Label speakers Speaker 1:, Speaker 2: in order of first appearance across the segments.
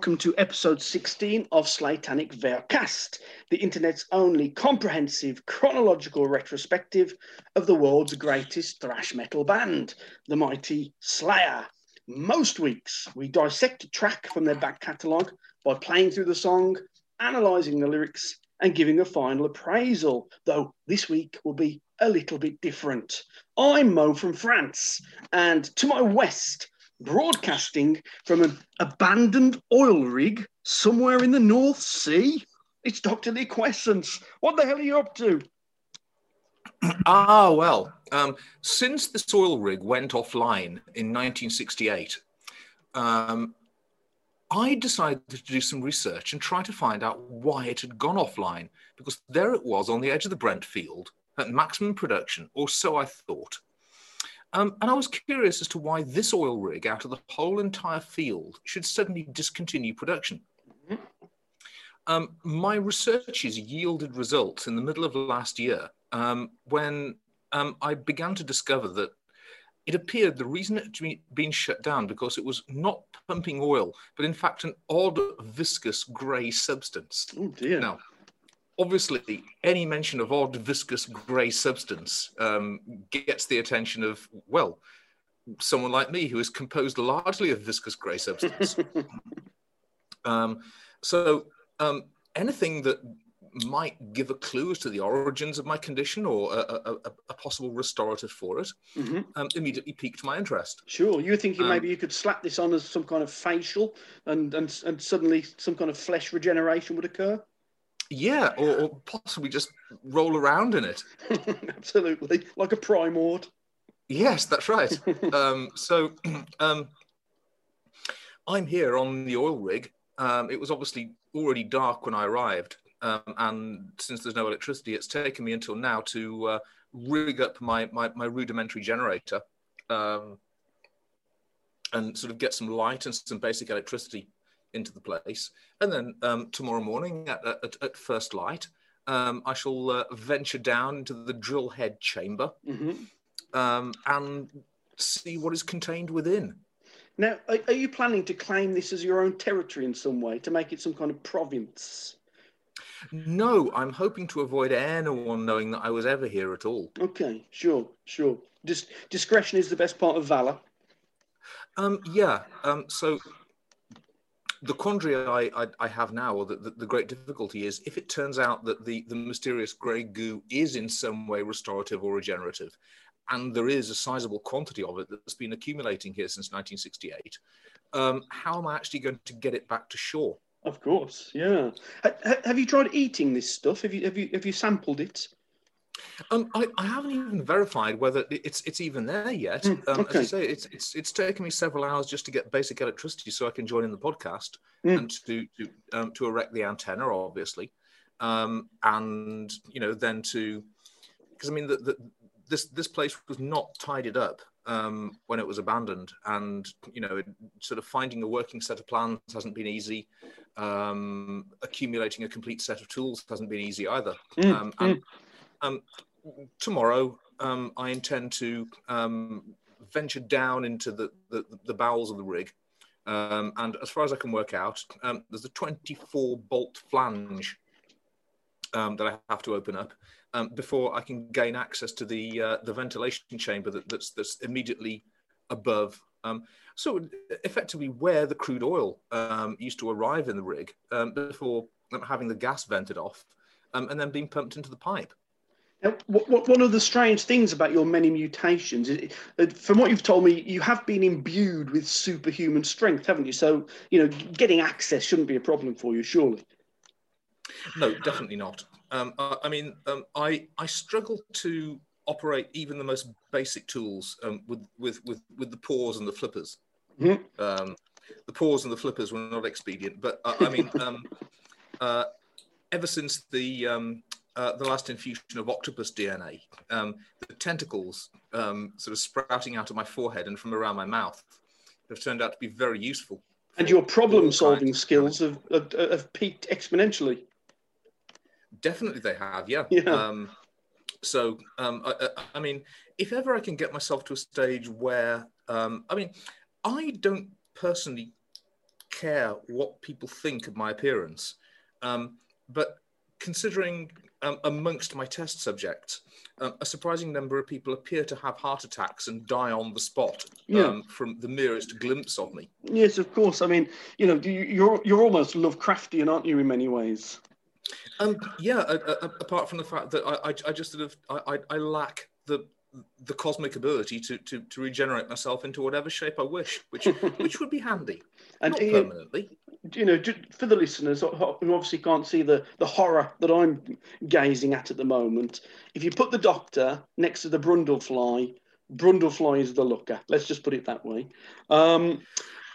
Speaker 1: welcome to episode 16 of Slatanic Vercast, the internet's only comprehensive chronological retrospective of the world's greatest thrash metal band, the mighty Slayer. Most weeks, we dissect a track from their back catalogue by playing through the song, analysing the lyrics, and giving a final appraisal, though this week will be a little bit different. I'm Mo from France, and to my west, broadcasting from an abandoned oil rig somewhere in the North Sea. It's Dr. Nick. What the hell are you up to?
Speaker 2: Ah, well, um, since this oil rig went offline in 1968, um, I decided to do some research and try to find out why it had gone offline, because there it was on the edge of the Brent field at maximum production, or so I thought. Um, and I was curious as to why this oil rig, out of the whole entire field, should suddenly discontinue production. Um, my researches yielded results in the middle of last year um, when um, I began to discover that it appeared the reason it had been shut down because it was not pumping oil, but in fact an odd viscous grey substance.
Speaker 1: Oh dear.
Speaker 2: Now, obviously any mention of odd viscous grey substance um, gets the attention of well someone like me who is composed largely of viscous grey substance um, so um, anything that might give a clue as to the origins of my condition or a, a, a possible restorative for it
Speaker 1: Mhm.
Speaker 2: um, immediately piqued my interest
Speaker 1: Sure, you were thinking
Speaker 2: Um,
Speaker 1: maybe you could slap this on as some kind of facial and, and, and suddenly some kind of flesh regeneration would occur?
Speaker 2: Yeah or, or possibly just roll around in it
Speaker 1: Absolutely, like a primord.
Speaker 2: Yes, that's right. um, so um, I'm here on the oil rig. Um, it was obviously already dark when I arrived. Um, and since there's no electricity, it's taken me until now to uh, rig up my, my, my rudimentary generator um, and sort of get some light and some basic electricity into the place. And then um, tomorrow morning at, at, at first light, um, I shall uh, venture down into the drill head chamber
Speaker 1: hmm
Speaker 2: um, and see what is contained within.
Speaker 1: Now, are, are you planning to claim this as your own territory in some way to make it some kind of province?
Speaker 2: No, I'm hoping to avoid anyone knowing that I was ever here at all.
Speaker 1: Okay, sure, sure. Dis- discretion is the best part of valor.
Speaker 2: Um, yeah, um, so the quandary I, I, I have now, or the, the, the great difficulty is if it turns out that the, the mysterious grey goo is in some way restorative or regenerative, and there is a sizable quantity of it that's been accumulating here since 1968, um, how am I actually going to get it back to shore?
Speaker 1: Of course, yeah. Ha- have you tried eating this stuff? Have you have you have you sampled it?
Speaker 2: Um, I, I haven't even verified whether it's it's even there yet.
Speaker 1: Mm,
Speaker 2: um,
Speaker 1: okay.
Speaker 2: As I say, it's it's it's taken me several hours just to get basic electricity so I can join in the podcast
Speaker 1: Mm.
Speaker 2: and to to um, to erect the antenna, obviously, um, and you know then to because I mean the, the, this this place was not tidied up um, when it was abandoned, and you know it, sort of finding a working set of plans hasn't been easy. Um, accumulating a complete set of tools hasn't been easy either.
Speaker 1: Mm,
Speaker 2: Um, and um, tomorrow, um, I intend to um, venture down into the, the, the bowels of the rig. Um, and as far as I can work out, um, there's a 24 bolt flange um, that I have to open up before I can gain access to the uh, the ventilation chamber that, that's that's immediately above. So effectively, where the crude oil used to arrive in the rig before having the gas vented off, and then being pumped into the pipe.
Speaker 1: Now, what, what, one of the strange things about your many mutations, is, uh, from what you've told me, you have been imbued with superhuman strength, haven't you? So, you know, getting access shouldn't be a problem for you, surely.
Speaker 2: No, definitely not. Um, I, mean, um, I I struggle to operate even the most basic tools um, with, with with with the paws and the flippers.
Speaker 1: Mhm.
Speaker 2: Um, the paws and the flippers were not expedient, but uh, I mean, um, uh, ever since the um, uh, the last infusion of octopus DNA, um, the tentacles um, sort of sprouting out of my forehead and from around my mouth have turned out to be very useful.
Speaker 1: And your problem solving skills have, have, have peaked exponentially.
Speaker 2: Definitely, they have. Yeah.
Speaker 1: Yeah.
Speaker 2: Um, so, um, I, I- I mean, if ever I can get myself to a stage where, um, I mean, I don't personally care what people think of my appearance. Um, but considering um, amongst my test subjects, um, a surprising number of people appear to have heart attacks and die on the spot
Speaker 1: Yeah.
Speaker 2: um, from the merest glimpse of me.
Speaker 1: Yes, of course. I mean, you know, you- you're you're almost Lovecraftian, aren't you, in many ways?
Speaker 2: Um, yeah, a, a- apart from the fact that I, I, I just sort of I, I, I lack the the cosmic ability to, to, to regenerate myself into whatever shape I wish, which which would be handy,
Speaker 1: And
Speaker 2: not
Speaker 1: uh,
Speaker 2: permanently.
Speaker 1: You know, for the listeners who obviously can't see the, the horror that I'm gazing at at the moment, if you put the doctor next to the Brundlefly, Brundlefly is the looker. Let's just put it that way. Um,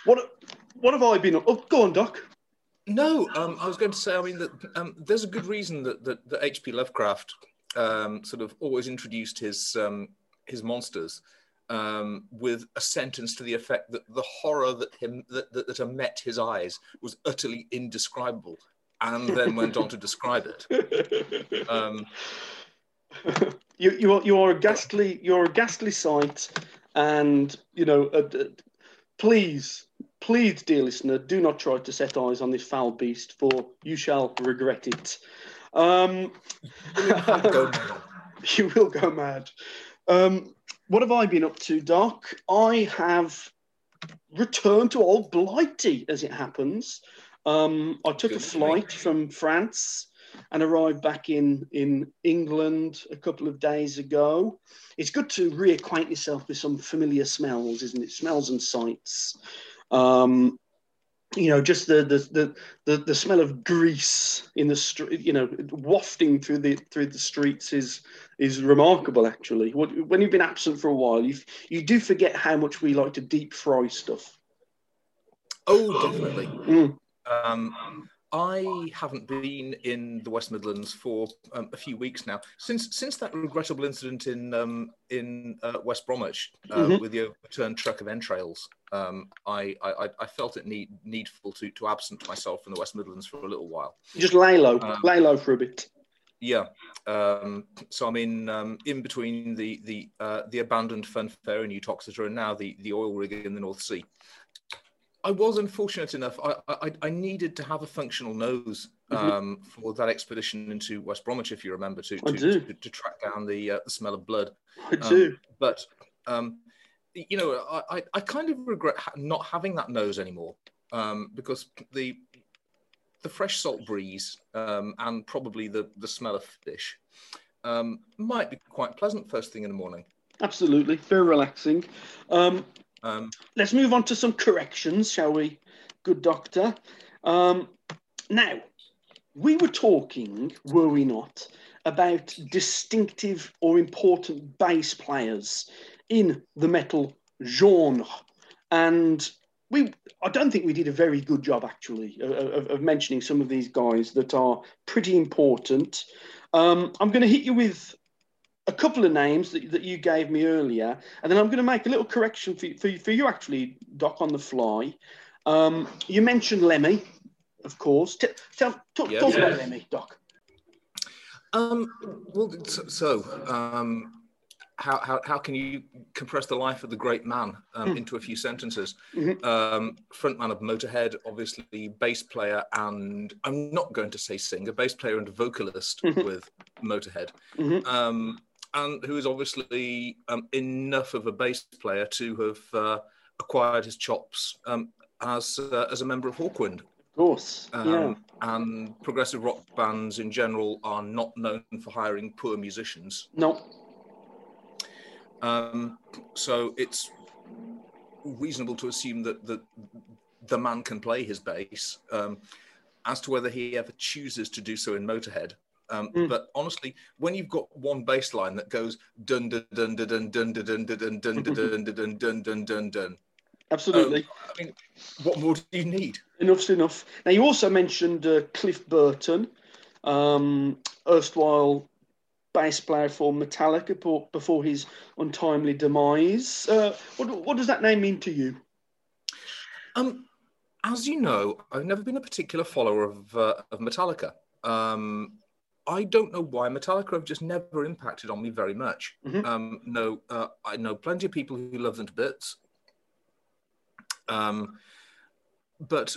Speaker 1: what what have I been? Oh, go on, Doc.
Speaker 2: No, um, I was going to say, I mean, that um, there's a good reason that that, that H.P. Lovecraft um, sort of always introduced his um, his monsters um, with a sentence to the effect that the horror that him that, that, that met his eyes was utterly indescribable, and then went on to describe it. Um,
Speaker 1: you you are you are a ghastly you're a ghastly sight, and you know, uh, uh, please. Please, dear listener, do not try to set eyes on this foul beast, for you shall regret it. Um, you will go mad. What have I been up to, Doc? I have returned to old Blighty, as it happens. Um, I took a flight from France and arrived back in, in England a couple of days ago. It's good to reacquaint yourself with some familiar smells, isn't it? Smells and sights. Um, you know, just the the, the the the smell of grease in the street, you know, wafting through the through the streets is is remarkable. Actually, What- when you've been absent for a while, you you do forget how much we like to deep fry stuff.
Speaker 2: Oh, definitely.
Speaker 1: Mm.
Speaker 2: Um, I haven't been in the West Midlands for um, a few weeks now. Since since that regrettable incident in um, in uh, West Bromwich uh,
Speaker 1: Mhm.
Speaker 2: with the overturned truck of entrails, um, I, I I- I felt it need, needful to to absent myself from the West Midlands for a little while.
Speaker 1: Just lay low,
Speaker 2: Um,
Speaker 1: lay low for a bit.
Speaker 2: Yeah. Um, so I'm in um, in between the the uh, the abandoned funfair in Uttoxeter and now the the oil rig in the North Sea. I was unfortunate enough. I, I I needed to have a functional nose
Speaker 1: Mhm.
Speaker 2: um, for that expedition into West Bromwich, if you remember, to to, to, to track down the uh, the smell of blood.
Speaker 1: I
Speaker 2: um,
Speaker 1: do.
Speaker 2: But um, you know, I, I, I kind of regret ha- not having that nose anymore um, because the the fresh salt breeze um, and probably the the smell of fish um, might be quite pleasant first thing in the morning.
Speaker 1: Absolutely, very relaxing. Um,
Speaker 2: Um,
Speaker 1: let's move on to some corrections, shall we, good doctor? Um, now, we were talking, were we not, about distinctive or important bass players in the metal genre. And we, I don't think we did a very good job, actually, of, of- mentioning some of these guys that are pretty important. Um, I'm going to hit you with a couple of names that, that you gave me earlier, and then I'm going to make a little correction for, for, for you, actually, Doc, on the fly. Um, you mentioned Lemmy, of course. T- tell, talk,
Speaker 2: Yeah.
Speaker 1: talk about Lemmy, Doc.
Speaker 2: um, well, so, so um, how, how, how can you compress the life of the great man um,
Speaker 1: Hmm.
Speaker 2: into a few sentences?
Speaker 1: Mhm.
Speaker 2: Um, frontman of Motorhead, obviously bass player, and I'm not going to say singer, bass player and vocalist
Speaker 1: Mhm.
Speaker 2: with Motorhead.
Speaker 1: Mhm.
Speaker 2: um, and who is obviously um, enough of a bass player to have uh, acquired his chops um, as uh, as a member of Hawkwind.
Speaker 1: Of course.
Speaker 2: Um,
Speaker 1: yeah.
Speaker 2: And progressive rock bands in general are not known for hiring poor musicians.
Speaker 1: No.
Speaker 2: Um, so it's reasonable to assume that, that the man can play his bass. Um, as to whether he ever chooses to do so in Motorhead. Um,
Speaker 1: Mm.
Speaker 2: But honestly, when you've got one bass line that goes dun dun dun dun dun dun dun dun dun dun dun dun dun dun dun dun dun,
Speaker 1: Absolutely.
Speaker 2: um, I mean, what more do you need?
Speaker 1: Enough's enough. Now, you also mentioned uh, Cliff Burton, um, erstwhile bass player for Metallica before, before his untimely demise. Uh, what, what does that name mean to you?
Speaker 2: Um, as you know, I've never been a particular follower of uh, of Metallica. Um, I don't know why Metallica have just never impacted on me very much.
Speaker 1: Mhm.
Speaker 2: Um, no, uh, I know plenty of people who love them to bits. Um, but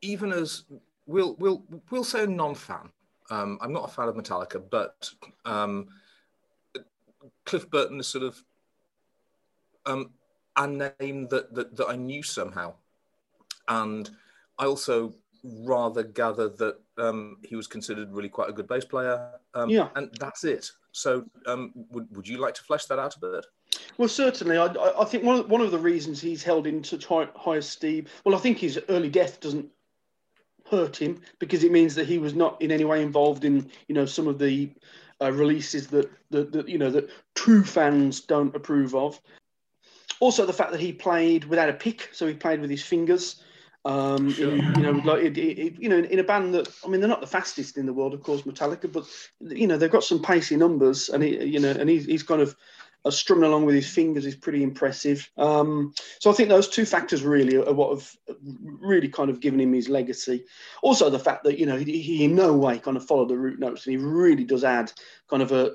Speaker 2: even as we'll we'll we'll say a non-fan. Um, I'm not a fan of Metallica, but um, Cliff Burton is sort of um, a name that, that that I knew somehow, and I also rather gather that um, he was considered really quite a good bass player. Um,
Speaker 1: yeah,
Speaker 2: and that's it. So, um, would would you like to flesh that out a bit?
Speaker 1: Well, certainly. I, I think one of, one of the reasons he's held in such high, high esteem. Well, I think his early death doesn't hurt him because it means that he was not in any way involved in you know some of the uh, releases that, that that you know that true fans don't approve of. Also, the fact that he played without a pick, so he played with his fingers. Um, sure. in, you know, like it, it, you know, in a band that I mean, they're not the fastest in the world, of course, Metallica, but you know, they've got some pacey numbers, and he, you know, and he's, he's kind of uh, strumming along with his fingers is pretty impressive. Um, so I think those two factors really are what have really kind of given him his legacy. Also, the fact that you know he, he in no way kind of followed the root notes, and he really does add kind of a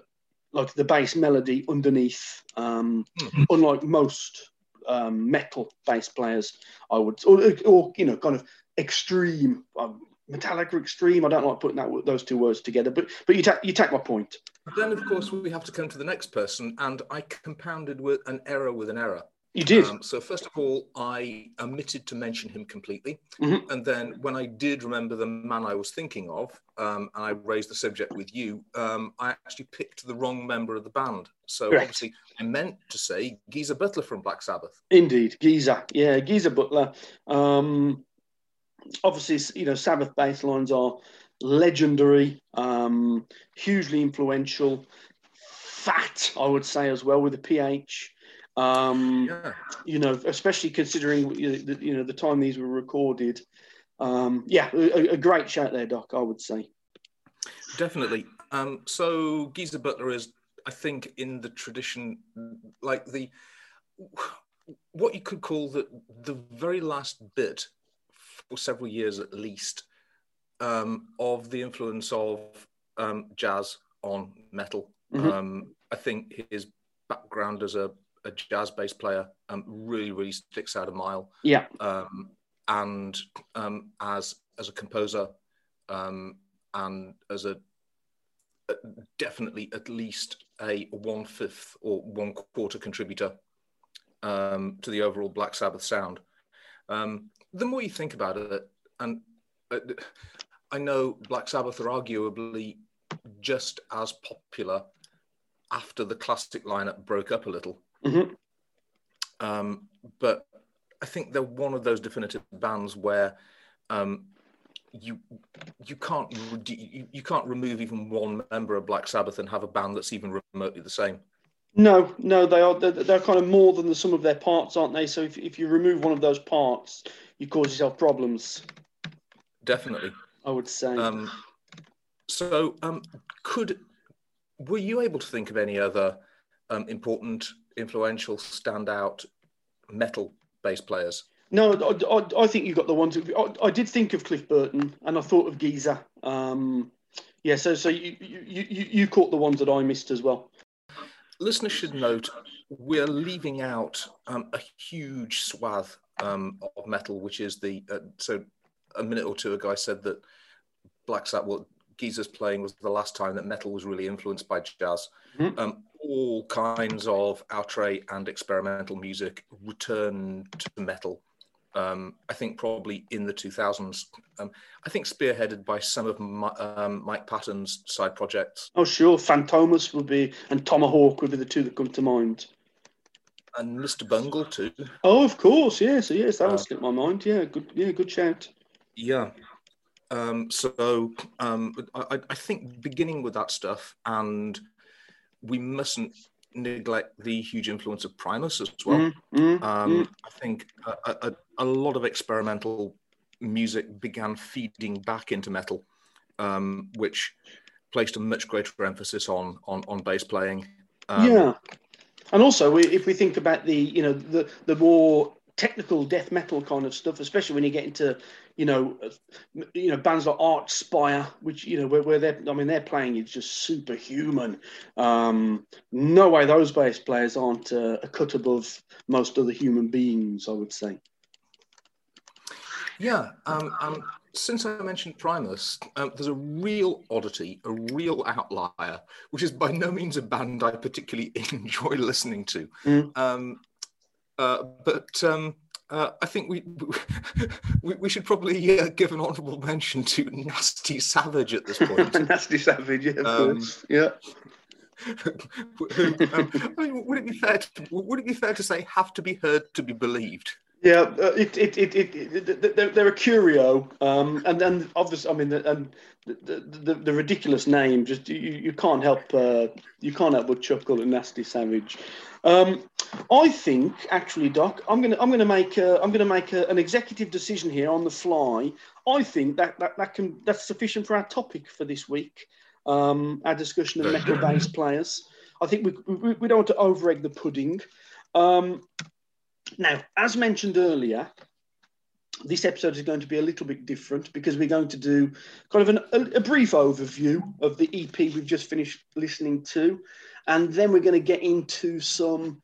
Speaker 1: like the bass melody underneath, um, mm-hmm. unlike most um, metal bass players, I would, or, or, you know, kind of extreme, um, Metallica extreme. I don't like putting that those two words together, but but you you take my point.
Speaker 2: Then of course we have to come to the next person, and I compounded with an error with an error.
Speaker 1: You did.
Speaker 2: Um, so first of all, I omitted to mention him completely, mm-hmm. and then when I did remember the man I was thinking of, um, and I raised the subject with you, um, I actually picked the wrong member of the band. So Correct. obviously, I meant to say Geezer Butler from Black Sabbath.
Speaker 1: Indeed, Geezer. Yeah, Geezer Butler. Um, obviously, you know, Sabbath bass lines are legendary, um, hugely influential, fat, I would say as well with the PH. Um, yeah. You know, especially considering you know the time these were recorded. Um, yeah, a, a, great shout there, Doc. I would say.
Speaker 2: Definitely. Um, so Geezer Butler is, I think, in the tradition, like the what you could call the the very last bit for several years at least um, of the influence of um, jazz on metal. Mm-hmm. Um, I think his background as a, a jazz bass player um, really, really sticks out a mile.
Speaker 1: Yeah.
Speaker 2: Um, and um, as as a composer and as a definitely at least a one fifth or one quarter contributor um, to the overall Black Sabbath sound. Um, the more you think about it, and uh, I know Black Sabbath are arguably just as popular after the classic lineup broke up a little. Mm-hmm. Um, but I think they're one of those definitive bands where um, you you can't you, you can't remove even one member of Black Sabbath and have a band that's even remotely the same.
Speaker 1: No, no, they are they're, they're kind of more than the sum of their parts, aren't they? So if, if you remove one of those parts, you cause yourself problems.
Speaker 2: Definitely.
Speaker 1: I would say.
Speaker 2: Um, so, um, could were you able to think of any other um, important, influential, standout metal bass players?
Speaker 1: No, I, I, I think you got the ones. I, I, did think of Cliff Burton, and I thought of Geezer. Um, yeah, so so you, you you you caught the ones that I missed as well.
Speaker 2: Listeners should note we're leaving out um, a huge swath um, of metal, which is the uh, so a minute or two ago I said that Black Sabbath, well, Geezer's playing was the last time that metal was really influenced by jazz. Mm-hmm. Um, all kinds of outre and experimental music returned to metal. Um, I think probably in the 2000s. Um, I think spearheaded by some of my, um, Mike Patton's side projects.
Speaker 1: Oh, sure. Fantômas would be, and Tomahawk would be the two that come to mind
Speaker 2: and Mr. Bungle too.
Speaker 1: Oh, of course, yes, yes, that uh, slipped my mind. Yeah, good, yeah, good shout.
Speaker 2: Yeah. Um, so um, I, I, think beginning with that stuff, and we mustn't neglect the huge influence of Primus as well. Mm, mm, um, mm. I think a, a, a, lot of experimental music began feeding back into metal, um, which placed a much greater emphasis on on, on bass playing.
Speaker 1: Um, yeah, and also, we, if we think about the, you know, the the more technical death metal kind of stuff, especially when you get into, you know, you know bands like Archspire, which you know where, where they're, I mean, they're playing is just superhuman. Um, no way those bass players aren't uh, a cut above most other human beings, I would say.
Speaker 2: Yeah, um, um, since I mentioned Primus, um, there's a real oddity, a real outlier, which is by no means a band I particularly enjoy listening to. Mm. Um, uh, but um, uh, I think we, we, we should probably uh, give an honourable mention to Nasty Savage at this point.
Speaker 1: Nasty Savage, yeah, of um, course, yeah.
Speaker 2: um, I mean, would it be fair? To, would it be fair to say have to be heard to be believed?
Speaker 1: Yeah, uh, it, it, it, it, they're, they're a curio, um, and then obviously, I mean, the, and the, the, the ridiculous name just you, you can't help uh, you can't help but chuckle at Nasty Savage. Um, I think actually, Doc, I'm gonna I'm gonna make a, I'm gonna make a, an executive decision here on the fly. I think that, that that can that's sufficient for our topic for this week. Um, our discussion of metal based players. I think we, we, we don't want to over egg the pudding. Um, now, as mentioned earlier, this episode is going to be a little bit different because we're going to do kind of an, a, a, brief overview of the EP we've just finished listening to, and then we're going to get into some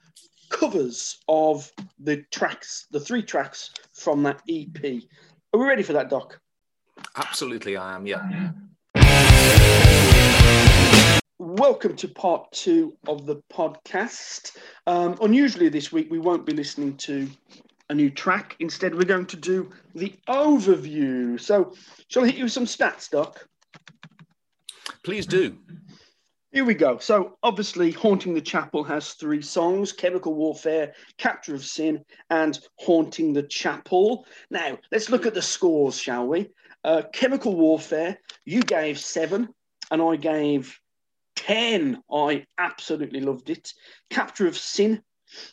Speaker 1: covers of the tracks, the three tracks from that EP. Are we ready for that, Doc?
Speaker 2: Absolutely, I am. Yeah.
Speaker 1: Welcome to part two of the podcast. Um, unusually, this week we won't be listening to a new track. Instead, we're going to do the overview. So, shall I hit you with some stats, Doc?
Speaker 2: Please do.
Speaker 1: Here we go. So, obviously, Haunting the Chapel has three songs Chemical Warfare, Captor of Sin, and Haunting the Chapel. Now, let's look at the scores, shall we? Uh, Chemical Warfare, you gave seven, and I gave 10. I absolutely loved it. Captor of Sin,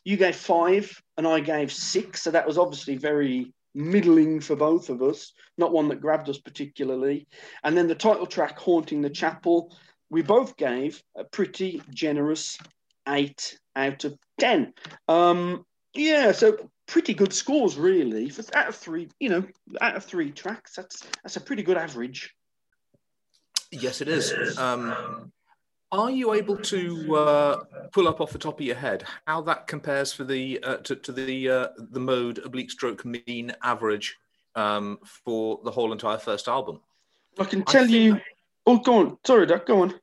Speaker 1: you gave five and I gave six. So that was obviously very middling for both of us, not one that grabbed us particularly. And then the title track, Haunting the Chapel, we both gave a pretty generous eight out of 10. Um, yeah, so pretty good scores, really. For, out of three, you know, out of three tracks, that's that's a pretty good average.
Speaker 2: Yes, it is. Um, are you able to uh, pull up off the top of your head how that compares for the uh, to, to, the uh, the mode oblique stroke mean average um, for the whole entire first album?
Speaker 1: I can tell I you. Oh, go on. Sorry, Doc. Go on.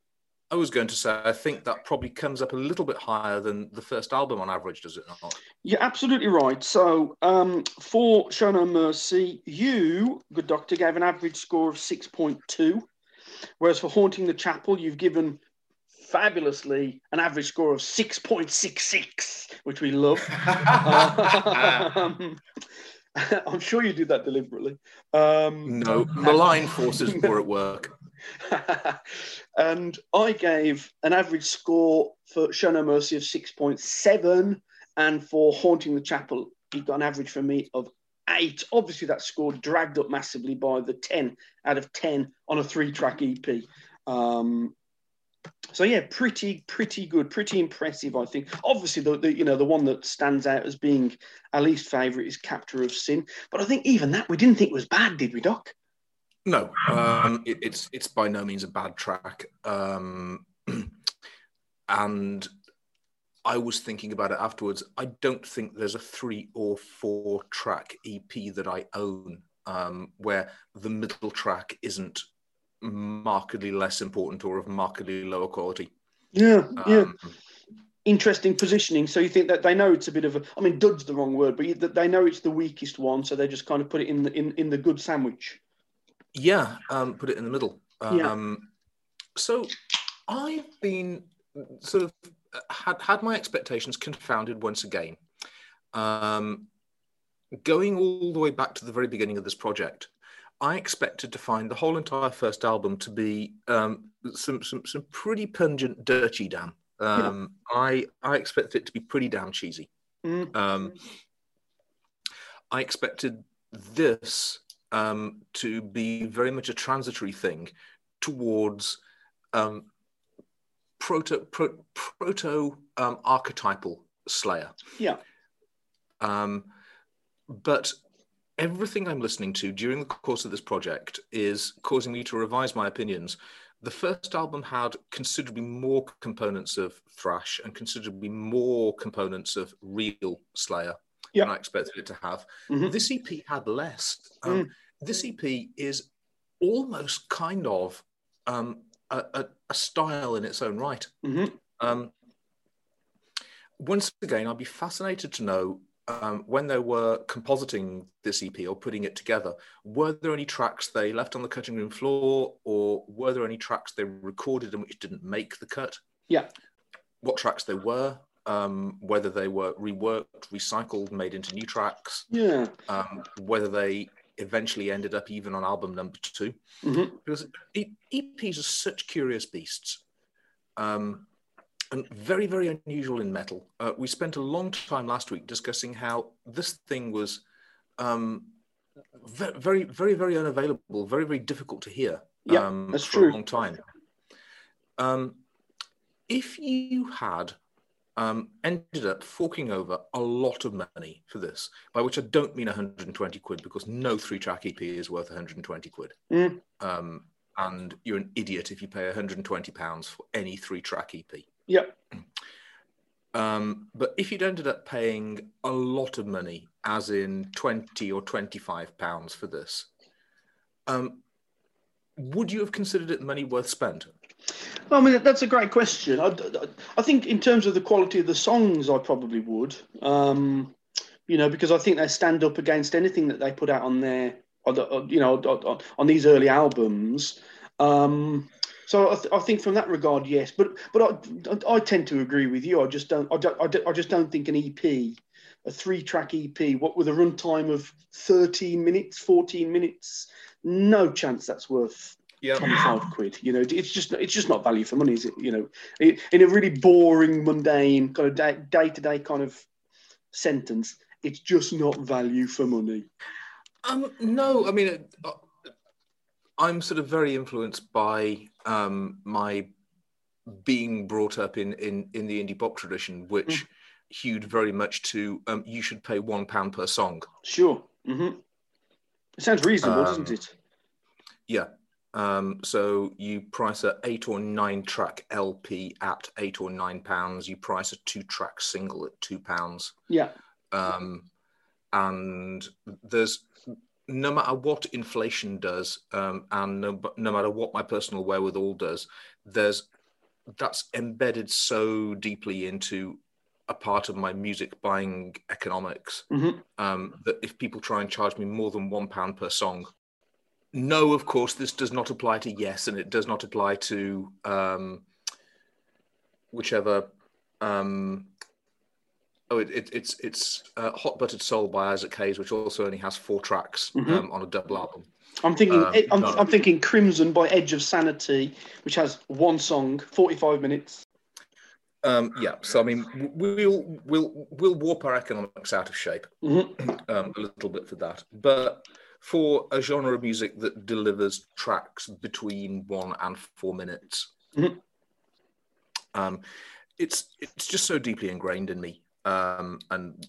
Speaker 2: I was going to say, I think that probably comes up a little bit higher than the first album on average, does it not?
Speaker 1: You're absolutely right. So, um, for Show No Mercy, you, good doctor, gave an average score of 6.2, whereas for Haunting the Chapel, you've given fabulously an average score of 6.66, which we love. um, I'm sure you did that deliberately. Um,
Speaker 2: no, malign forces were at work.
Speaker 1: and I gave an average score for Show No Mercy of 6.7, and for Haunting the Chapel, he got an average for me of eight. Obviously, that score dragged up massively by the 10 out of 10 on a three track EP. Um, so yeah, pretty pretty good, pretty impressive. I think. Obviously, the, the you know the one that stands out as being our least favourite is Captor of Sin, but I think even that we didn't think was bad, did we, Doc?
Speaker 2: No, um, it, it's it's by no means a bad track, um, and I was thinking about it afterwards. I don't think there's a three or four track EP that I own um, where the middle track isn't markedly less important or of markedly lower quality.
Speaker 1: Yeah, um, yeah. Interesting positioning. So you think that they know it's a bit of a, I mean, dud's the wrong word, but they know it's the weakest one, so they just kind of put it in the in, in the good sandwich.
Speaker 2: Yeah, um, put it in the middle. Um, yeah. So I've been sort of had had my expectations confounded once again. Um, going all the way back to the very beginning of this project, I expected to find the whole entire first album to be um, some, some some pretty pungent dirty damn. Um, yeah. I I expected it to be pretty damn cheesy. Mm. Um, I expected this um, to be very much a transitory thing towards um, proto pro, proto um, archetypal Slayer.
Speaker 1: Yeah.
Speaker 2: but everything I'm listening to during the course of this project is causing me to revise my opinions. The first album had considerably more components of thrash and considerably more components of real Slayer.
Speaker 1: Yep.
Speaker 2: than I expected it to have.
Speaker 1: Mhm.
Speaker 2: This EP had less. Um, This EP is almost kind of um, a, a, a style in its own right.
Speaker 1: Mhm.
Speaker 2: Um, once again, I'd be fascinated to know um, when they were compositing this EP or putting it together, were there any tracks they left on the cutting room floor, or were there any tracks they recorded and which didn't make the cut?
Speaker 1: Yeah.
Speaker 2: What tracks they were, um, whether they were reworked, recycled, made into new tracks,
Speaker 1: Yeah.
Speaker 2: um, whether they eventually ended up even on album number two
Speaker 1: Mhm.
Speaker 2: because EPs are such curious beasts um, and very, very unusual in metal. Uh, we spent a long time last week discussing how this thing was um, very, very, very unavailable, very, very difficult to hear
Speaker 1: Yeah,
Speaker 2: um,
Speaker 1: that's
Speaker 2: for
Speaker 1: true.
Speaker 2: a long time. Um, if you had um, ended up forking over a lot of money for this, by which I don't mean 120 quid, because no three track EP is worth 120 quid.
Speaker 1: Mm.
Speaker 2: Um, and you're an idiot if you pay 120 pounds for any three track EP.
Speaker 1: Yep.
Speaker 2: Um, but if you'd ended up paying a lot of money, as in 20 or 25 pounds for this, um, would you have considered it money worth spent?
Speaker 1: I mean, that's a great question. I, I- think in terms of the quality of the songs, I probably would. Um, you know, because I think they stand up against anything that they put out on their, on the, you know, on- on these early albums. Um, so I, th- I think from that regard, yes. But but I, I tend to agree with you. I just don't. I, don't, I, don't- I just don't think an EP, a three-track EP, what with a runtime of thirteen minutes, fourteen minutes, no chance that's worth
Speaker 2: Yeah.
Speaker 1: 25 quid you know it's just it's just not value for money is it you know it, in a really boring mundane kind of day, day-to-day kind of sentence it's just not value for money
Speaker 2: Um, no, I mean, uh, I'm sort of very influenced by um, my being brought up in, in, in the indie pop tradition, which hewed very much to um, you should pay one pound per song.
Speaker 1: sure hmm it sounds reasonable
Speaker 2: Um,
Speaker 1: doesn't it
Speaker 2: Yeah. Um, so you price a eight or nine track LP at eight or nine pounds. You price a two track single at two pounds.
Speaker 1: yeah
Speaker 2: um, and there's no matter what inflation does um, and no, no matter what my personal wherewithal does there's that's embedded so deeply into a part of my music buying economics
Speaker 1: Mhm.
Speaker 2: um, that if people try and charge me more than one pound per song no of course this does not apply to yes and it does not apply to um, whichever um, Oh, it, it, it's it's uh, Hot Buttered Soul by Isaac Hayes, which also only has four tracks
Speaker 1: Mhm.
Speaker 2: um, on a double album.
Speaker 1: i'm thinking
Speaker 2: Um,
Speaker 1: I'm,
Speaker 2: no.
Speaker 1: I'm thinking crimson by edge of sanity which has one song 45 minutes
Speaker 2: Um, yeah, so I mean, we'll we'll we'll warp our economics out of shape
Speaker 1: Mhm.
Speaker 2: um, a little bit for that, but for a genre of music that delivers tracks between one and four minutes,
Speaker 1: Mhm.
Speaker 2: um, it's it's just so deeply ingrained in me. Um, and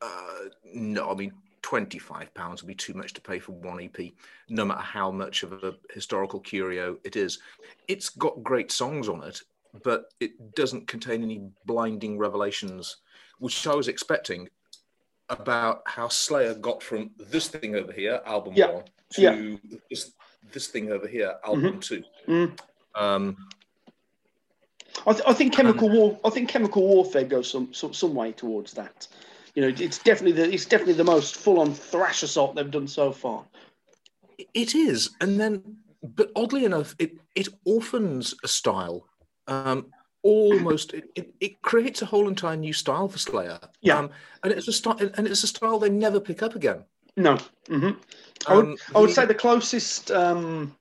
Speaker 2: uh, no, I mean, twenty five pounds would be too much to pay for one EP, no matter how much of a historical curio it is. It's got great songs on it, but it doesn't contain any blinding revelations, which I was expecting about how Slayer got from this thing over here, album
Speaker 1: Yeah.
Speaker 2: one, to
Speaker 1: Yeah.
Speaker 2: this, this thing over here, album two.
Speaker 1: Mm.
Speaker 2: Um,
Speaker 1: I, th- I think chemical war. I think chemical warfare goes some, some some way towards that. You know, it's definitely the it's definitely the most full on thrash assault they've done so far.
Speaker 2: It is, and then, but oddly enough, it it orphans a style. Um, almost, it, it, it creates a whole entire new style for Slayer.
Speaker 1: Yeah.
Speaker 2: um, and it's a style, and it's a style they never pick up again.
Speaker 1: No, hmm I would,
Speaker 2: Um,
Speaker 1: I would
Speaker 2: the-
Speaker 1: say the closest. Um,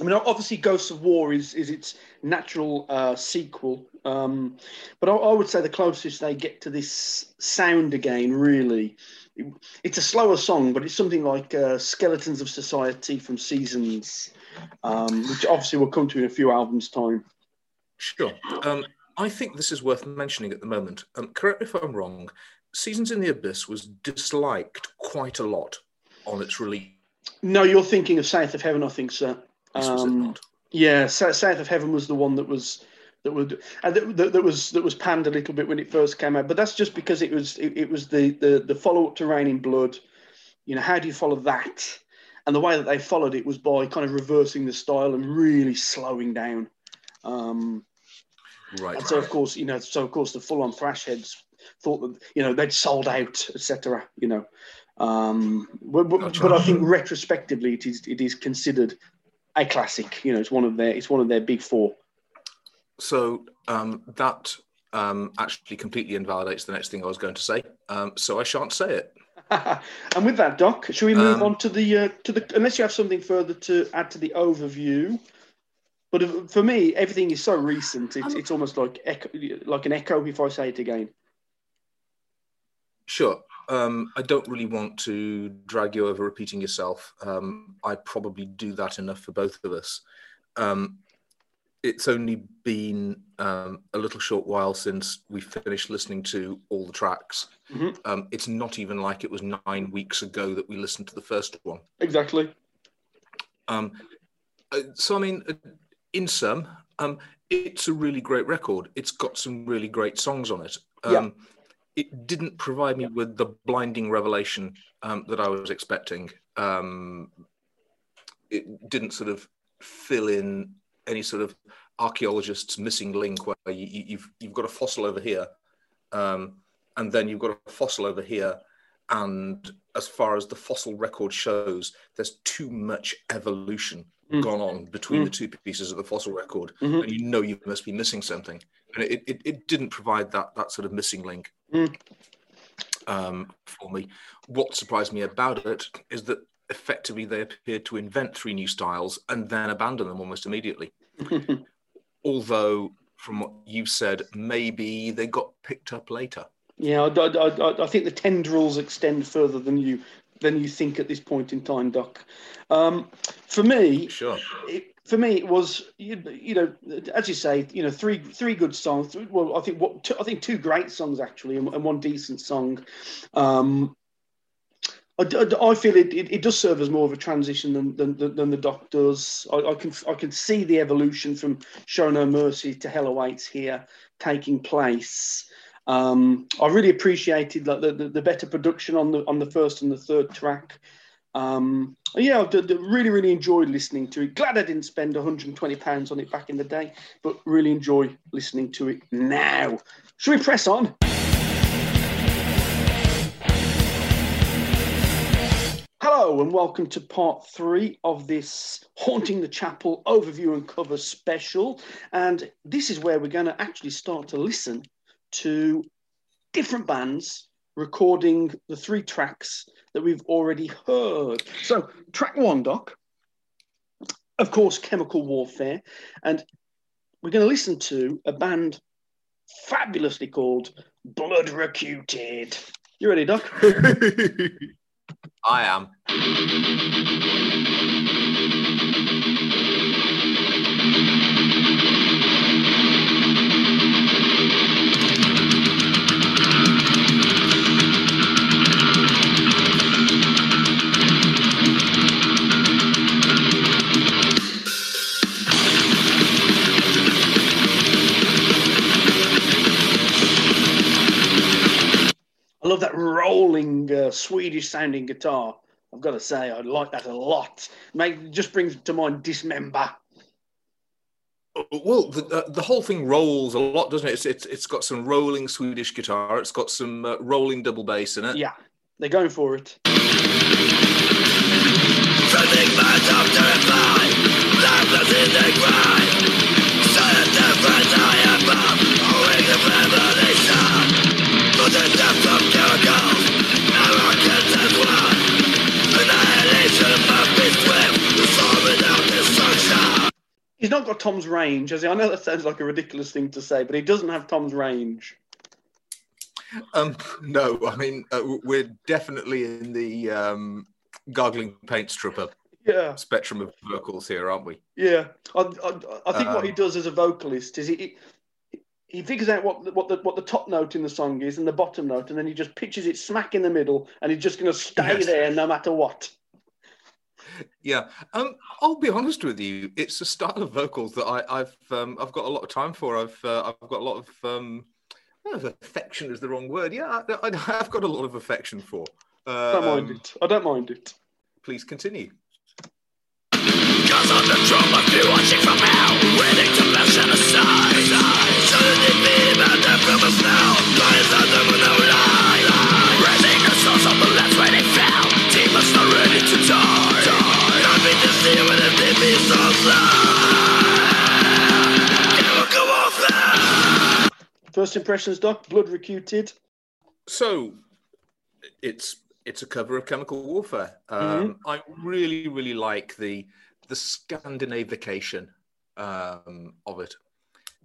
Speaker 1: I mean, obviously, Ghosts of War is is its natural uh, sequel, um, but I, I would say the closest they get to this sound again, really, it's a slower song, but it's something like uh, "Skeletons of Society" from Seasons, um, which obviously will come to in a few albums' time.
Speaker 2: Sure. Um, I think this is worth mentioning at the moment. Um, correct me if I'm wrong. Seasons in the Abyss was disliked quite a lot on its release.
Speaker 1: No, you're thinking of South of Heaven, I think, sir. Um,
Speaker 2: not?
Speaker 1: Yeah, South, of Heaven was the one that was that would and that, that, that was that was panned a little bit when it first came out. But that's just because it was it, it was the the the follow up to Reign in Blood. You know, how do you follow that? And the way that they followed it was by kind of reversing the style and really slowing down. Um,
Speaker 2: Right.
Speaker 1: and so, of course, you know, so of course, the full-on thrash heads thought that you know they'd sold out, etc. You know, um, but, but,
Speaker 2: Gotcha.
Speaker 1: but I think retrospectively, it is it is considered a classic. You know, it's one of their it's one of their big four.
Speaker 2: So um, that um, actually completely invalidates the next thing I was going to say. Um, so I shan't say it.
Speaker 1: and with that, Doc, shall we move
Speaker 2: Um,
Speaker 1: on to the uh, to the unless you have something further to add to the overview? But if- for me, everything is so recent; it's,
Speaker 2: Um,
Speaker 1: it's almost like echo, like an echo. If I say it again,
Speaker 2: Sure. Um, I don't really want to drag you over repeating yourself. Um, I probably do that enough for both of us. Um, it's only been um, a little short while since we finished listening to all the tracks.
Speaker 1: Mhm.
Speaker 2: Um, it's not even like it was nine weeks ago that we listened to the first one.
Speaker 1: exactly.
Speaker 2: Um, uh, so, I mean, uh, in sum, um, it's a really great record. It's got some really great songs on it. Um,
Speaker 1: Yeah.
Speaker 2: It didn't provide me with the blinding revelation um, that I was expecting. Um, it didn't sort of fill in any sort of archaeologist's missing link where you, you- you've you've got a fossil over here, um, and then you've got a fossil over here, and as far as the fossil record shows, there's too much evolution
Speaker 1: Mm.
Speaker 2: gone on between
Speaker 1: Mm.
Speaker 2: the two pieces of the fossil record,
Speaker 1: Mhm.
Speaker 2: and you know you must be missing something. And it, it, it didn't provide that that sort of missing link
Speaker 1: Mm.
Speaker 2: um, for me. What surprised me about it is that effectively they appeared to invent three new styles and then abandon them almost immediately. Although, from what you said, maybe they got picked up later.
Speaker 1: Yeah, I, I, I, I think the tendrils extend further than you than you think at this point in time, Doc. Um, for me,
Speaker 2: Sure.
Speaker 1: it, for me, it was you, you know, as you say, you know, three three good songs. Well, I think what two, I think two great songs actually, and, and one decent song. Um, I, I- I feel it, it, it does serve as more of a transition than than, than, the Doc does. I, I can I can see the evolution from Show No Mercy to Hell Awaits here taking place. Um, I really appreciated like, the, the, the better production on the on the first and the third track. Um, yeah, I d- d- really, really enjoyed listening to it. Glad I didn't spend 120 pounds on it back in the day, but really enjoy listening to it now. Should we press on? Hello and welcome to part three of this Haunting the Chapel overview and cover special. And this is where we're going to actually start to listen to different bands recording the three tracks that we've already heard. So, track one, Doc, of course, Chemical Warfare. And we're going to listen to a band fabulously called Blood Recuted. You ready, Doc?
Speaker 2: I am.
Speaker 1: Swedish sounding guitar. I've got to say, I like that a lot. Make, just brings to mind Dismember.
Speaker 2: Well, the, uh, the whole thing rolls a lot, doesn't it? It's, it's, it's got some rolling Swedish guitar. It's got some uh, rolling double bass in it.
Speaker 1: Yeah, they're going for it. He's not got Tom's range, as I know that sounds like a ridiculous thing to say, but he doesn't have Tom's range.
Speaker 2: Um, no, I mean uh, we're definitely in the um, gargling paint stripper
Speaker 1: Yeah,
Speaker 2: spectrum of vocals here, aren't we?
Speaker 1: yeah. I, I, I think what he
Speaker 2: Um,
Speaker 1: does as a vocalist is he, he he figures out what the, what the what the top note in the song is and the bottom note, and then he just pitches it smack in the middle, and he's just going to stay
Speaker 2: Yes.
Speaker 1: there no matter what.
Speaker 2: Yeah, um, I'll be honest with you. It's a style of vocals that I, have um, I've got a lot of time for. I've uh, I've got a lot of um, affection is the wrong word. Yeah, I, have got a lot of affection for.
Speaker 1: Uh, don't mind um, it. I don't mind it.
Speaker 2: Please continue.
Speaker 1: First impressions, Doc. Blood recuted.
Speaker 2: So, it's it's a cover of Chemical Warfare. Um, mm-hmm. I really, really like the the Scandinavication um, of it.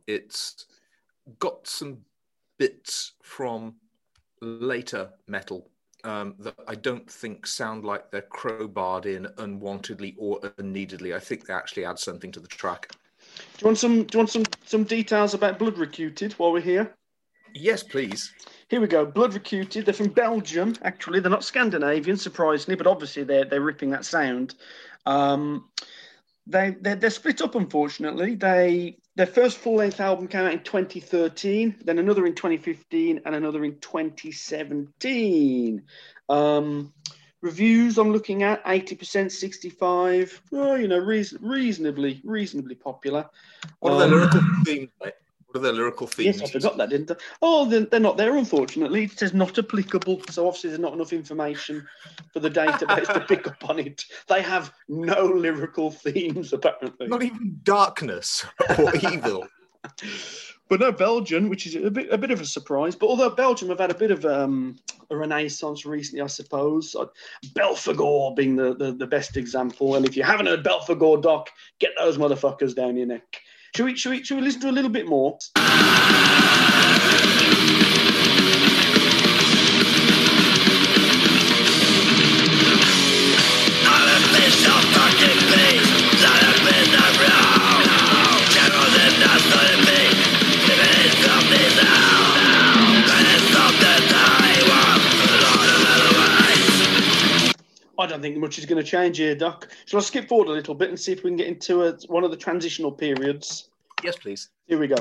Speaker 2: It's got some bits from later metal um, that I don't think sound like they're crowbarred in unwantedly or unneededly. I think they actually add something to the track.
Speaker 1: Do you want some? Do you want some some details about Blood Recruited while we're here?
Speaker 2: Yes, please.
Speaker 1: Here we go. Blood Recruited. They're from Belgium. Actually, they're not Scandinavian, surprisingly, but obviously they're they're ripping that sound. Um, they they're, they're, split up, unfortunately. They their first full length album came out in 2013, then another in 2015, and another in 2017. Um, reviews I'm looking at 80%, 65. Oh, you know, reason, reasonably reasonably popular.
Speaker 2: What are the um, lyrical themes? What are their lyrical themes?
Speaker 1: Yes, I forgot that, didn't I? Oh, they're, they're not there, unfortunately. It says not applicable. So obviously, there's not enough information for the database to pick up on it. They have no lyrical themes, apparently.
Speaker 2: Not even darkness or evil.
Speaker 1: But no, Belgium, which is a bit a bit of a surprise. But although Belgium have had a bit of um, a renaissance recently, I suppose. Belphegor being the, the, the best example. And if you haven't heard Belphegor, Doc, get those motherfuckers down your neck. Should we, should we, should we listen to a little bit more? I don't think much is going to change here, Doc. Shall I skip forward a little bit and see if we can get into a, one of the transitional periods?
Speaker 2: Yes, please.
Speaker 1: Here we go.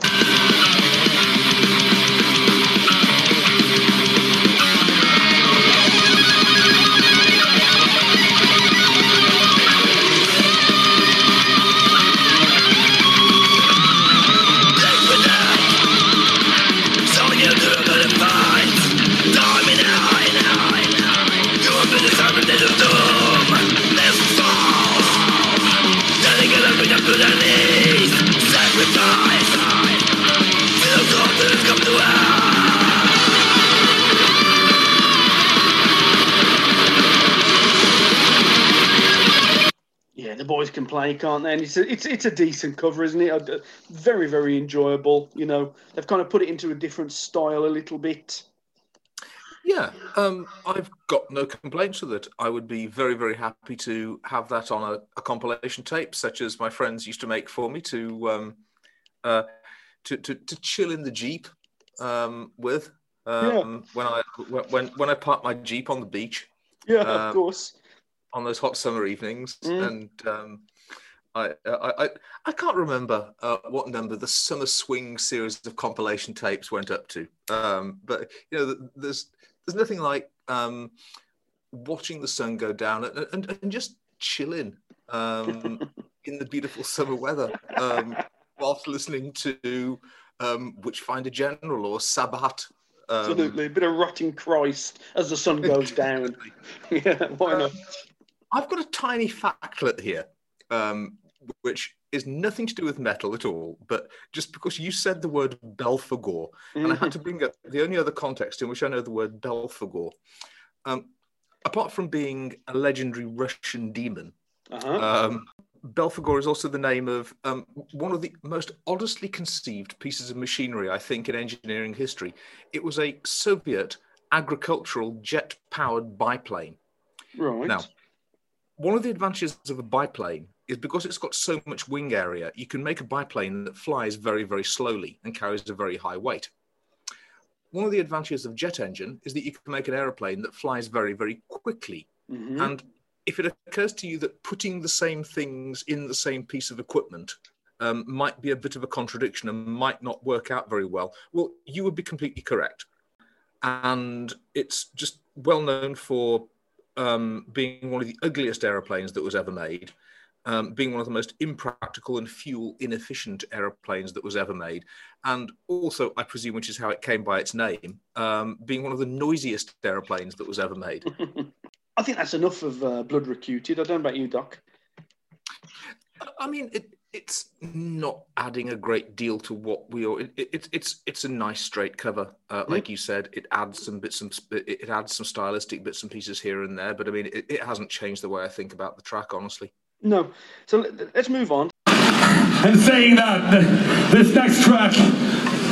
Speaker 1: The boys can play, can't they? And it's a, it's it's a decent cover, isn't it? Very very enjoyable. You know, they've kind of put it into a different style a little bit.
Speaker 2: Yeah, um, I've got no complaints with it. I would be very, very happy to have that on a, a compilation tape, such as my friends used to make for me to um, uh, to, to, to chill in the jeep um, with um, yeah. when I when when I park my jeep on the beach.
Speaker 1: Yeah, of um, course.
Speaker 2: On those hot summer evenings, mm. and um, I, I I I can't remember uh, what number the Summer Swing series of compilation tapes went up to, um, but you know, there's there's nothing like um, watching the sun go down and, and, and just chilling um, in the beautiful summer weather um, whilst listening to um, Witchfinder General or Sabbath.
Speaker 1: Um, Absolutely, a bit of rotting Christ as the sun goes down. yeah, why not?
Speaker 2: I've got a tiny factlet here, um, which is nothing to do with metal at all, but just because you said the word Belphegor, mm-hmm. and I had to bring up the only other context in which I know the word Belphegor. Um, apart from being a legendary Russian demon, uh-huh. um, Belphegor is also the name of um, one of the most honestly conceived pieces of machinery, I think, in engineering history. It was a Soviet agricultural jet powered biplane.
Speaker 1: Right.
Speaker 2: Now, one of the advantages of a biplane is because it's got so much wing area, you can make a biplane that flies very, very slowly and carries a very high weight. One of the advantages of jet engine is that you can make an aeroplane that flies very, very quickly. Mm-hmm. And if it occurs to you that putting the same things in the same piece of equipment um, might be a bit of a contradiction and might not work out very well, well, you would be completely correct. And it's just well known for um, being one of the ugliest aeroplanes that was ever made, um, being one of the most impractical and fuel inefficient aeroplanes that was ever made, and also, I presume, which is how it came by its name, um, being one of the noisiest aeroplanes that was ever made.
Speaker 1: I think that's enough of uh, blood recuted. I don't know about you, Doc.
Speaker 2: I mean, it, it's not adding a great deal to what we are. It, it, it's it's a nice straight cover, uh, like you said. It adds some bits, some it adds some stylistic bits and pieces here and there. But I mean, it, it hasn't changed the way I think about the track, honestly.
Speaker 1: No. So let's move on.
Speaker 3: And saying that, this next track,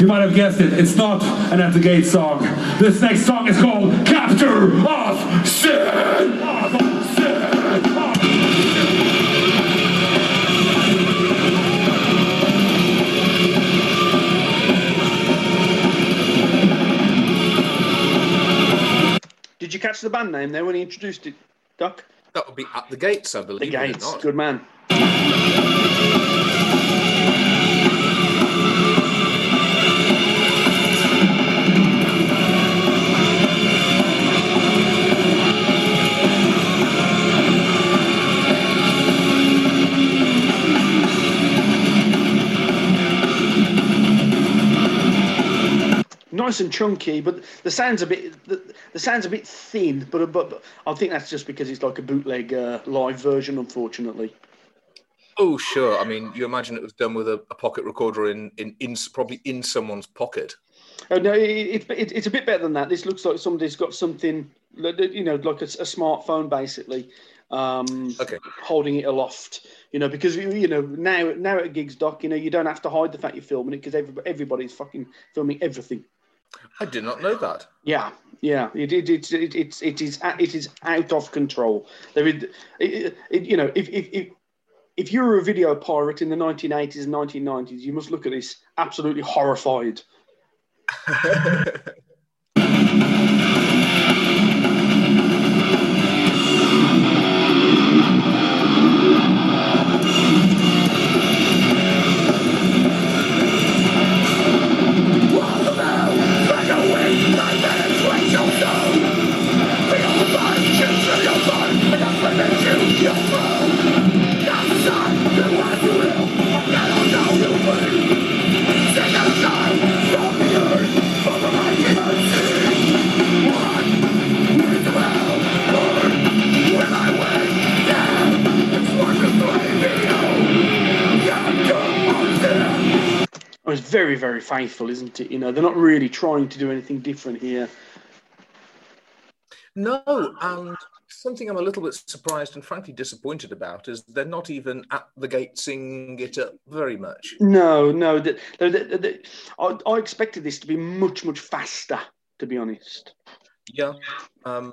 Speaker 3: you might have guessed it, it's not an At the Gate song. This next song is called Captor of Sin. Of Sin.
Speaker 1: Did you catch the band name there when he introduced it, Doc?
Speaker 2: That would be at the gates, I believe.
Speaker 1: The Gates. Good man. Nice and chunky, but the sound's a bit the, the sound's a bit thin. But, but but I think that's just because it's like a bootleg uh, live version, unfortunately.
Speaker 2: Oh, sure. I mean, you imagine it was done with a, a pocket recorder in, in, in probably in someone's pocket.
Speaker 1: Oh no, it, it, it, it's a bit better than that. This looks like somebody's got something, you know, like a, a smartphone basically, um,
Speaker 2: Okay.
Speaker 1: holding it aloft. You know, because you know now now at gigs, doc, you know, you don't have to hide the fact you're filming it because everybody, everybody's fucking filming everything.
Speaker 2: I did not know that.
Speaker 1: Yeah, yeah, it it it it, it, it is uh, it is out of control. There is, it, it, you know, if if if if you were a video pirate in the 1980s and 1990s, you must look at this absolutely horrified. It's very, very faithful, isn't it? You know, they're not really trying to do anything different here.
Speaker 2: No, and something I'm a little bit surprised and frankly disappointed about is they're not even at the gate singing it up very much.
Speaker 1: No, no. The, the, the, the, I, I expected this to be much, much faster, to be honest.
Speaker 2: Yeah, um,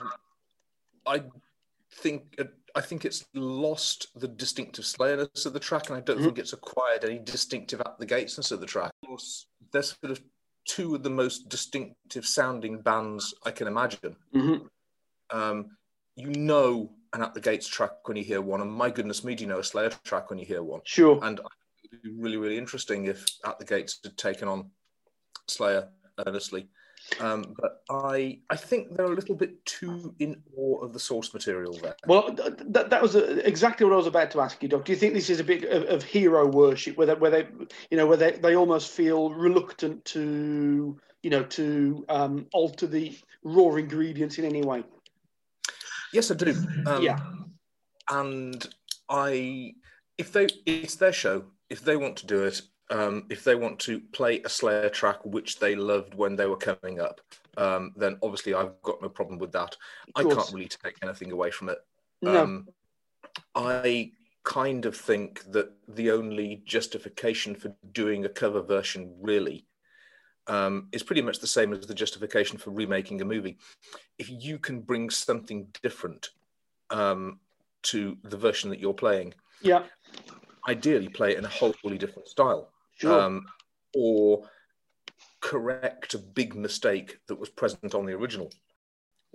Speaker 2: I think uh, I think it's lost the distinctive slayerness of the track, and I don't think it's acquired any distinctive at the gatesness of the track. Of course, they're sort of two of the most distinctive sounding bands I can imagine.
Speaker 1: Mhm.
Speaker 2: Um, you know an at the gates track when you hear one, and my goodness me, do you know a Slayer track when you hear one?
Speaker 1: Sure.
Speaker 2: And it would be really, really interesting if At the Gates had taken on Slayer earnestly. Um, but I, I think they're a little bit too in awe of the source material there.
Speaker 1: Well, th- th- that was uh, exactly what I was about to ask you, Doc. Do you think this is a bit of, of hero worship, where they, where they, you know, where they, they almost feel reluctant to, you know, to um, alter the raw ingredients in any way?
Speaker 2: Yes, I do. Um,
Speaker 1: Yeah.
Speaker 2: And I, if they, it's their show. If they want to do it, um, if they want to play a Slayer track which they loved when they were coming up, um, then obviously I've got no problem with that. I can't really take anything away from it.
Speaker 1: No.
Speaker 2: Um, I kind of think that the only justification for doing a cover version really um, is pretty much the same as the justification for remaking a movie. If you can bring something different um, to the version that you're playing,
Speaker 1: Yeah.
Speaker 2: ideally play it in a wholly different style,
Speaker 1: Sure.
Speaker 2: um, or correct a big mistake that was present on the original.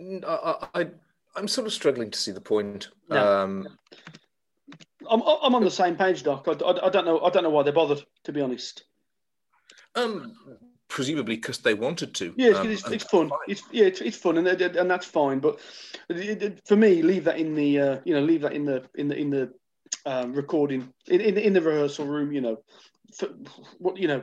Speaker 2: I I'm sort of struggling to see the point.
Speaker 1: No.
Speaker 2: Um,
Speaker 1: I'm, I'm on the same page, Doc. I, I, I don't know. I don't know why they bothered. To be honest.
Speaker 2: um, presumably because they wanted to.
Speaker 1: Yeah, it's,
Speaker 2: Um,
Speaker 1: it's, it's fun.
Speaker 2: fine.
Speaker 1: It's yeah, it's, it's fun, and and that's fine. But it- it- for me, leave that in the uh, you know leave that in the in the in the um, recording in, in in the rehearsal room. You know, for, what you know,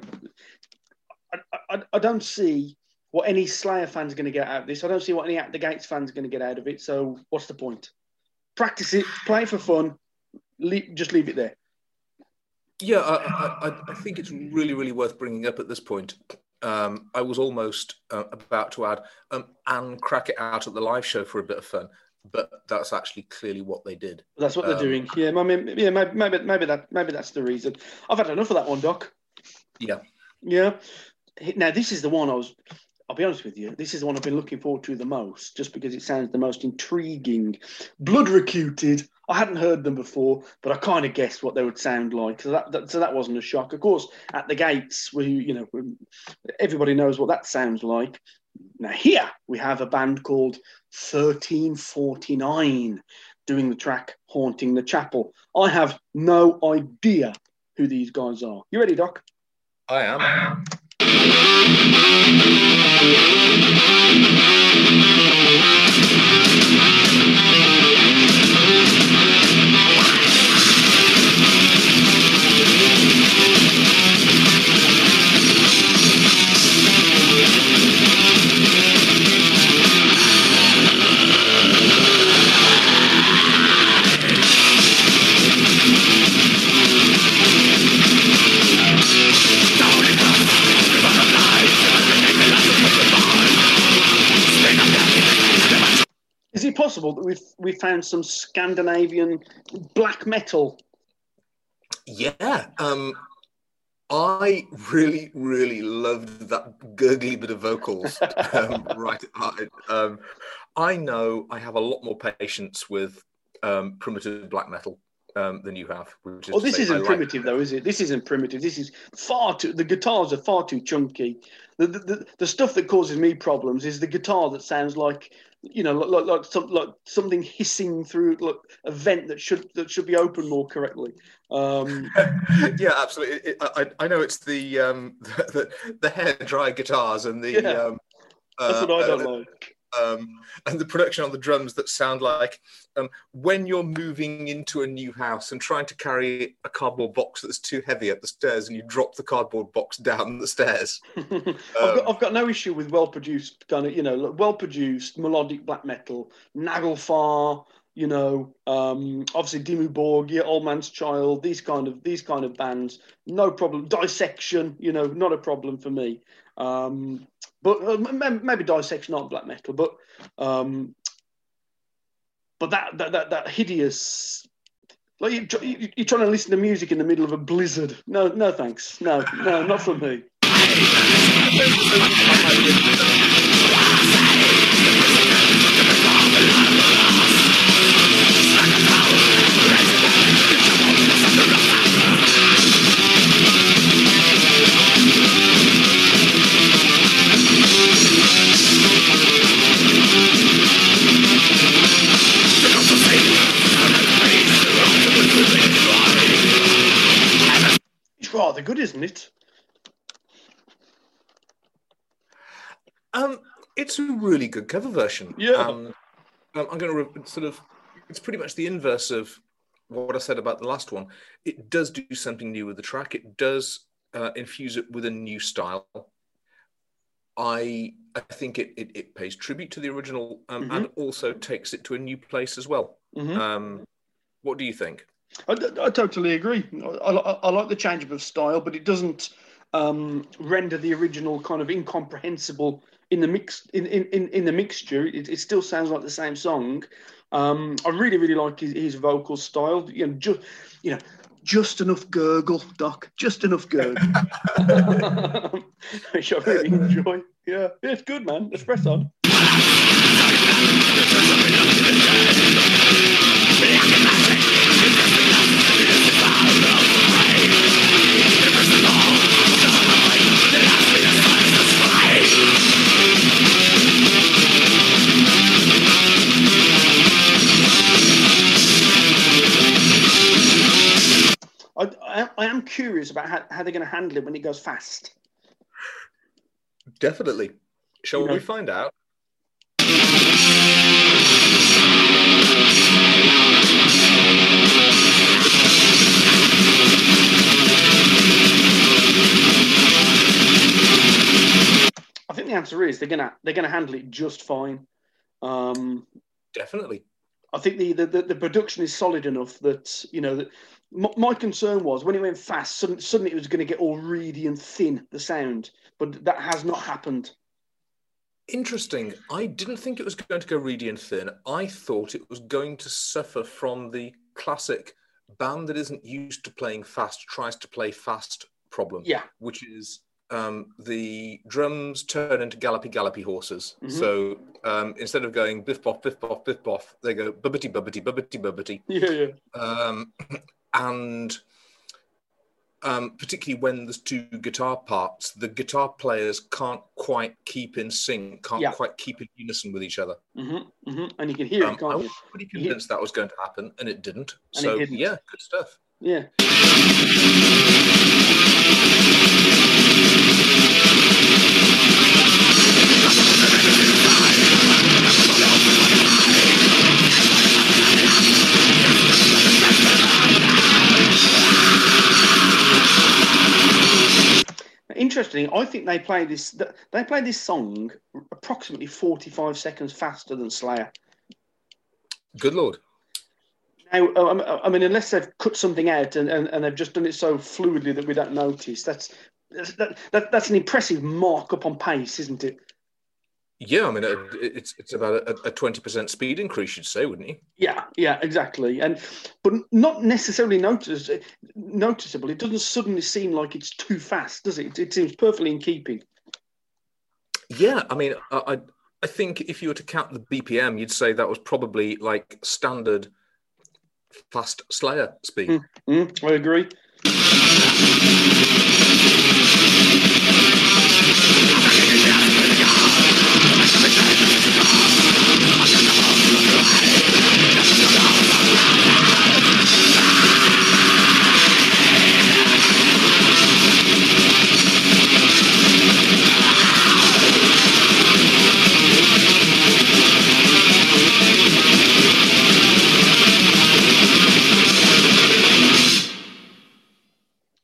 Speaker 1: I, I, I don't see what any Slayer fans are going to get out of this. I don't see what any At the Gates fans are going to get out of it. So what's the point? Practice it, play for fun. Leave, just leave it there.
Speaker 2: Yeah, I, I, I- think it's really, really worth bringing up at this point. Um, I was almost uh, about to add um, and crack it out at the live show for a bit of fun, but that's actually clearly what they did.
Speaker 1: That's what they're
Speaker 2: Um,
Speaker 1: doing. Yeah, I mean, yeah, maybe, maybe maybe that maybe that's the reason. I've had enough of that one, Doc.
Speaker 2: Yeah.
Speaker 1: Yeah. Now this is the one I was. I'll be honest with you. This is the one I've been looking forward to the most, just because it sounds the most intriguing. Blood recuted. I hadn't heard them before, but I kind of guessed what they would sound like. So that, that so that wasn't a shock. Of course, at the gates, we you know everybody knows what that sounds like. Now here we have a band called 1349 doing the track "Haunting the Chapel." I have no idea who these guys are. You ready, Doc?
Speaker 2: I am.
Speaker 1: Found some Scandinavian black metal?
Speaker 2: Yeah. Um, I really, really loved that gurgly bit of vocals. um, right. I, um, I know I have a lot more patience with um, primitive black metal um, than you have. Which is
Speaker 1: Oh, this isn't
Speaker 2: like-
Speaker 1: primitive though, is it? This isn't primitive. This is far too. The guitars are far too chunky. The the, the, the stuff that causes me problems is the guitar that sounds like you know like like, some, like something hissing through like a vent that should that should be open more correctly. Um,
Speaker 2: yeah, absolutely. It, I, I know it's the um, the, the hair dry guitars and the
Speaker 1: Yeah.
Speaker 2: um,
Speaker 1: that's
Speaker 2: uh,
Speaker 1: what I don't
Speaker 2: uh,
Speaker 1: like.
Speaker 2: Um, and the production on the drums that sound like um, when you're moving into a new house and trying to carry a cardboard box that's too heavy up the stairs and you drop the cardboard box down the stairs.
Speaker 1: I've, got, I've got no issue with well produced kind of you know well produced melodic black metal, Nagelfar, you know, um, obviously Dimmu Borgir, Old Man's Child, these kind of these kind of bands, no problem. Dissection, you know, not a problem for me. Um, but uh, maybe dissection not black metal, but um, but that that that, that hideous. Like you, you're trying to listen to music in the middle of a blizzard. No, no, thanks. No, no, not for me. rather good, isn't it?
Speaker 2: Um, it's a really good cover version.
Speaker 1: Yeah.
Speaker 2: Um, um, I'm going to re- sort of. It's pretty much the inverse of what I said about the last one. It does do something new with the track. It does uh, infuse it with a new style. I I think it it, it pays tribute to the original um, and also takes it to a new place as well.
Speaker 1: Mhm.
Speaker 2: Um, what do you think?
Speaker 1: I, I totally agree. I, I, I like the change of style, but it doesn't um, render the original kind of incomprehensible in the mix in, in, in, in the mixture. It, it still sounds like the same song. Um, I really really like his, his vocal style. You know, just you know, just enough gurgle, Doc. Just enough gurgle, which I really enjoy. Yeah, yeah, it's good, man. Let's curious about how, how they're going to handle it when it goes fast.
Speaker 2: Definitely. Shall
Speaker 1: Yeah.
Speaker 2: we find out?
Speaker 1: I think the answer is they're gonna they're gonna handle it just fine. Um,
Speaker 2: Definitely.
Speaker 1: I think the, the, the, the production is solid enough that you know that my, my concern was when it went fast, sudden, suddenly it was going to get all reedy and thin the sound, but that has not happened.
Speaker 2: Interesting. I didn't think it was going to go reedy and thin. I thought it was going to suffer from the classic band that isn't used to playing fast tries to play fast problem.
Speaker 1: Yeah,
Speaker 2: which is um, the drums turn into gallopy gallopy horses.
Speaker 1: Mhm.
Speaker 2: So um, instead of going biff boff biff boff biff boff, they go bubbity bubbity bubbity bubbity.
Speaker 1: yeah, yeah.
Speaker 2: Um, and um, particularly when there's two guitar parts, the guitar players can't quite keep in sync, can't
Speaker 1: Yeah.
Speaker 2: quite keep in unison with each other.
Speaker 1: hmm hmm And you can hear
Speaker 2: Um,
Speaker 1: it,
Speaker 2: I was pretty convinced that was going to happen, and it didn't.
Speaker 1: And it
Speaker 2: so
Speaker 1: didn't.
Speaker 2: yeah, good stuff.
Speaker 1: Yeah. Interesting. I think they play this. They play this song approximately forty-five seconds faster than Slayer.
Speaker 2: Good lord.
Speaker 1: Now, um, I mean, unless they've cut something out and, and, and they've just done it so fluidly that we don't notice, that's that's, that, that, that's an impressive markup on pace, isn't it?
Speaker 2: Yeah, I mean, it's it's about a twenty percent speed increase, you'd say, wouldn't you?
Speaker 1: Yeah, yeah, exactly. And but not necessarily notice, noticeable. It doesn't suddenly seem like it's too fast, does it? It, it seems perfectly in keeping.
Speaker 2: Yeah, I mean, I, I I think if you were to count the BPM, you'd say that was probably like standard fast Slayer speed.
Speaker 1: Mm, I agree.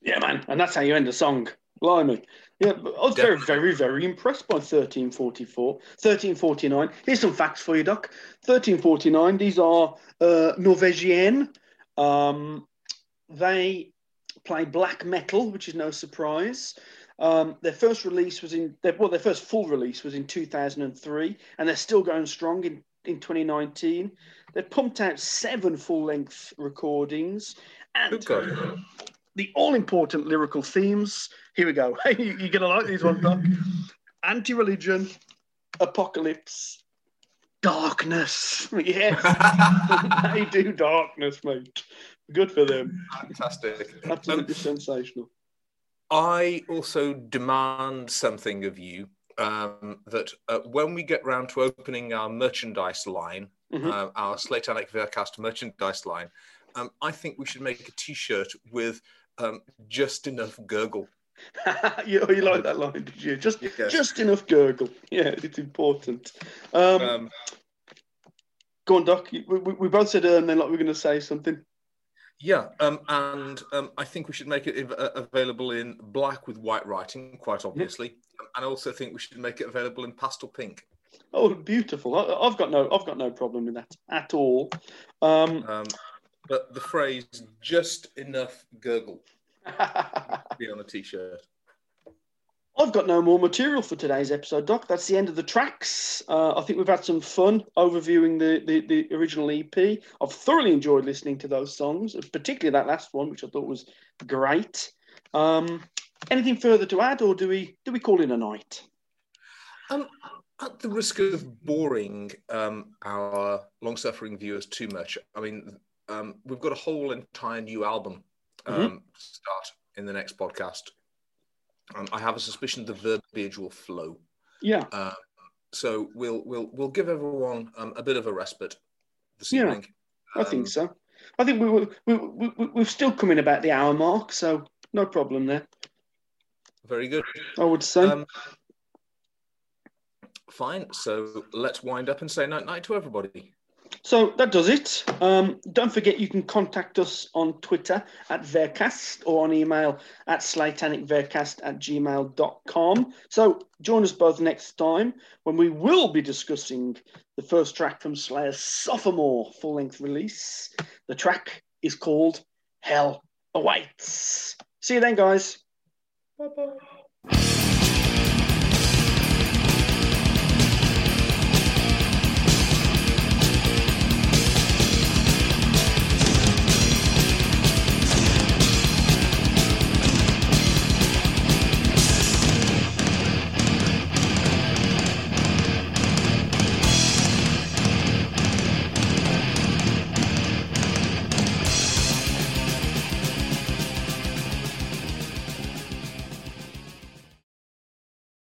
Speaker 1: Yeah, man. And that's how you end a song. Blimey. Yeah, I was very, very, very impressed by 1344. 1349. Here's some facts for you, Doc. 1349, these are uh, Norwegian. Um, they play black metal, which is no surprise. Um, their first release was in, their, well, their first full release was in 2003, and they're still going strong in, in 2019. They've pumped out seven full length recordings. And. The all important lyrical themes. Here we go. you, you're going to like these ones, Doc. Anti religion, apocalypse, darkness. Yes, they do darkness, mate. Good for them.
Speaker 2: Fantastic.
Speaker 1: Absolutely
Speaker 2: Um,
Speaker 1: sensational.
Speaker 2: I also demand something of you um, that uh, when we get round to opening our merchandise line,
Speaker 1: Mhm.
Speaker 2: uh, our Slatanic Vercast merchandise line, um, I think we should make a T-shirt with um, just enough gurgle.
Speaker 1: you, you like that line, did you? Just,
Speaker 2: Yes.
Speaker 1: just enough gurgle. Yeah, it's important. Um,
Speaker 2: Um,
Speaker 1: go on, Doc. We, we, we both said uh, and then like we're going to say something.
Speaker 2: yeah, um, and um, I think we should make it av- available in black with white writing, quite obviously. Um, and I also think we should make it available in pastel pink.
Speaker 1: Oh, beautiful! I, I've got no, I've got no problem with that at all. Um,
Speaker 2: Um, but the phrase "just enough gurgle" be on a T-shirt.
Speaker 1: I've got no more material for today's episode, Doc. That's the end of the tracks. Uh, I think we've had some fun overviewing the, the, the original EP. I've thoroughly enjoyed listening to those songs, particularly that last one, which I thought was great. Um, anything further to add, or do we do we call it a night?
Speaker 2: Um, at the risk of boring um, our long-suffering viewers too much, I mean, um, we've got a whole entire new album um,
Speaker 1: Mhm.
Speaker 2: to start in the next podcast. Um, I have a suspicion the verbiage will flow,
Speaker 1: Yeah,
Speaker 2: uh, so we'll we'll we'll give everyone um, a bit of a respite this
Speaker 1: Yeah,
Speaker 2: evening.
Speaker 1: I think
Speaker 2: Um,
Speaker 1: so. I think we were we, we, we, we've still coming about the hour mark, so no problem there.
Speaker 2: Very good.
Speaker 1: I would say.
Speaker 2: Um, fine. So let's wind up and say night night to everybody.
Speaker 1: So that does it. Um, don't forget you can contact us on Twitter at Vercast or on email at slatanicvercast at gmail.com. So join us both next time when we will be discussing the first track from Slayer's sophomore full length release. The track is called Hell Awaits. See you then, guys.
Speaker 2: Bye bye.